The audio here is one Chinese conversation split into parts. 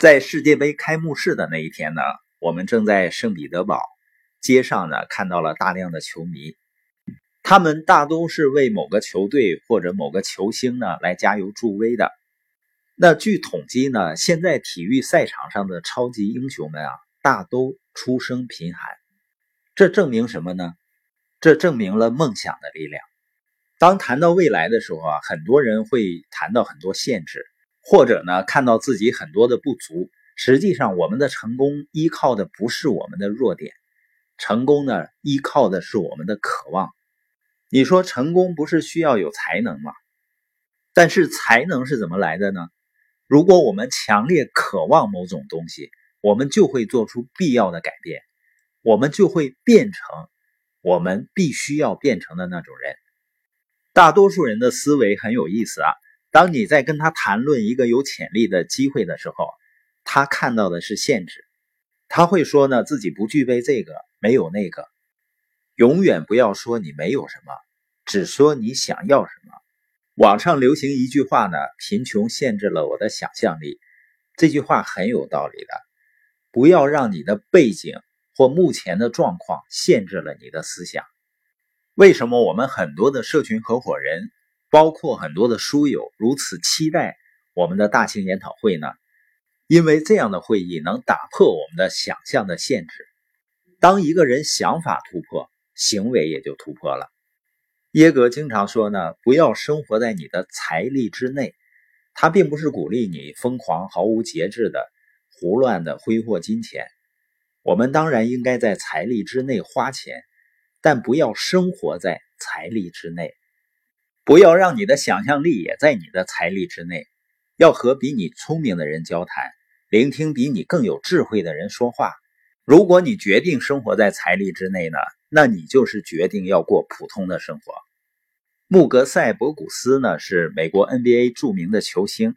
在世界杯开幕式的那一天呢，我们正在圣彼得堡街上呢，看到了大量的球迷，他们大都是为某个球队或者某个球星呢来加油助威的。那据统计呢，现在体育赛场上的超级英雄们啊，大都出生贫寒。这证明什么呢？这证明了梦想的力量。当谈到未来的时候啊，很多人会谈到很多限制。或者呢，看到自己很多的不足，实际上我们的成功依靠的不是我们的弱点，成功呢依靠的是我们的渴望。你说成功不是需要有才能吗？但是才能是怎么来的呢？如果我们强烈渴望某种东西，我们就会做出必要的改变，我们就会变成我们必须要变成的那种人。大多数人的思维很有意思啊。当你在跟他谈论一个有潜力的机会的时候，他看到的是限制，他会说呢自己不具备这个，没有那个。永远不要说你没有什么，只说你想要什么。网上流行一句话呢：“贫穷限制了我的想象力。”这句话很有道理的。不要让你的背景或目前的状况限制了你的思想。为什么我们很多的社群合伙人？包括很多的书友如此期待我们的大型研讨会呢，因为这样的会议能打破我们的想象的限制。当一个人想法突破，行为也就突破了。耶格经常说呢，不要生活在你的财力之内。他并不是鼓励你疯狂、毫无节制的胡乱的挥霍金钱。我们当然应该在财力之内花钱，但不要生活在财力之内。不要让你的想象力也在你的财力之内，要和比你聪明的人交谈，聆听比你更有智慧的人说话。如果你决定生活在财力之内呢，那你就是决定要过普通的生活。穆格塞博古斯呢是美国 NBA 著名的球星，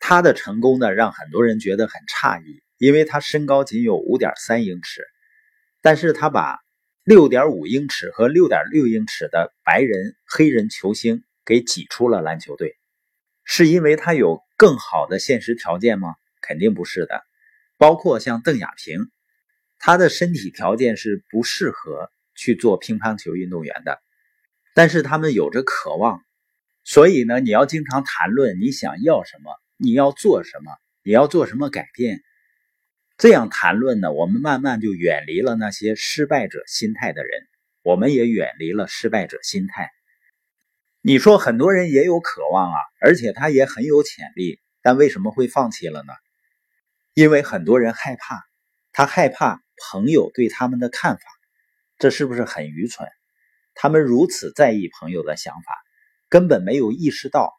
他的成功呢让很多人觉得很诧异，因为他身高仅有五点三英尺，但是他把。六点五英尺和六点六英尺的白人、黑人球星给挤出了篮球队，是因为他有更好的现实条件吗？肯定不是的。包括像邓亚萍，他的身体条件是不适合去做乒乓球运动员的，但是他们有着渴望。所以呢，你要经常谈论你想要什么，你要做什么，你要做什么改变。这样谈论呢，我们慢慢就远离了那些失败者心态的人，我们也远离了失败者心态。你说很多人也有渴望啊，而且他也很有潜力，但为什么会放弃了呢？因为很多人害怕，他害怕朋友对他们的看法，这是不是很愚蠢？他们如此在意朋友的想法，根本没有意识到，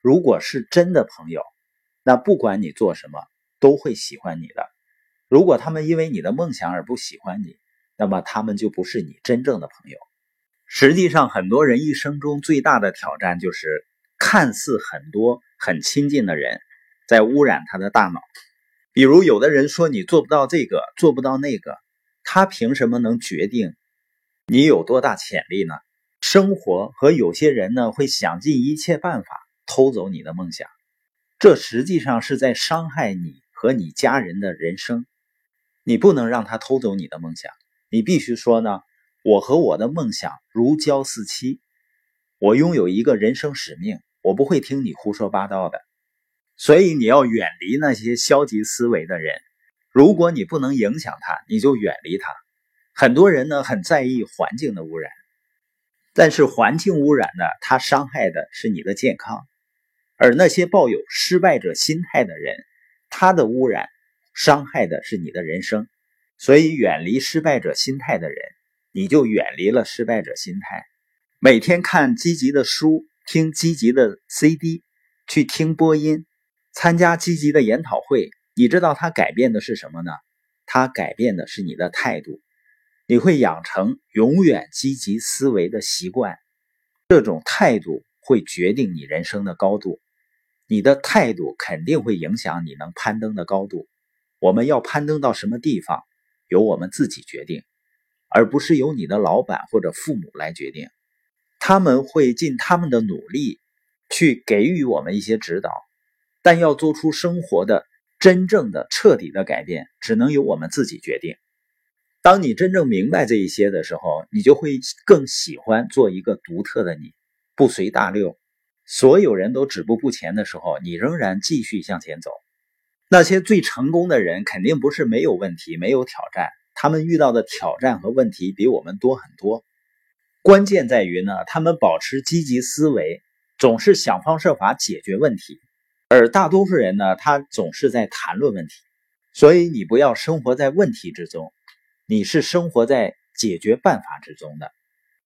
如果是真的朋友，那不管你做什么，都会喜欢你的。如果他们因为你的梦想而不喜欢你，那么他们就不是你真正的朋友。实际上，很多人一生中最大的挑战就是，看似很多很亲近的人，在污染他的大脑。比如，有的人说你做不到这个，做不到那个，他凭什么能决定你有多大潜力呢？生活和有些人呢，会想尽一切办法偷走你的梦想，这实际上是在伤害你和你家人的人生。你不能让他偷走你的梦想，你必须说呢。我和我的梦想如胶似漆，我拥有一个人生使命，我不会听你胡说八道的。所以你要远离那些消极思维的人。如果你不能影响他，你就远离他。很多人呢很在意环境的污染，但是环境污染呢，它伤害的是你的健康。而那些抱有失败者心态的人，他的污染。伤害的是你的人生，所以远离失败者心态的人，你就远离了失败者心态。每天看积极的书，听积极的 CD，去听播音，参加积极的研讨会。你知道它改变的是什么呢？它改变的是你的态度。你会养成永远积极思维的习惯，这种态度会决定你人生的高度。你的态度肯定会影响你能攀登的高度。我们要攀登到什么地方，由我们自己决定，而不是由你的老板或者父母来决定。他们会尽他们的努力去给予我们一些指导，但要做出生活的真正的、彻底的改变，只能由我们自己决定。当你真正明白这一些的时候，你就会更喜欢做一个独特的你，不随大流。所有人都止步不前的时候，你仍然继续向前走。那些最成功的人，肯定不是没有问题、没有挑战，他们遇到的挑战和问题比我们多很多。关键在于呢，他们保持积极思维，总是想方设法解决问题。而大多数人呢，他总是在谈论问题。所以你不要生活在问题之中。你是生活在解决办法之中的。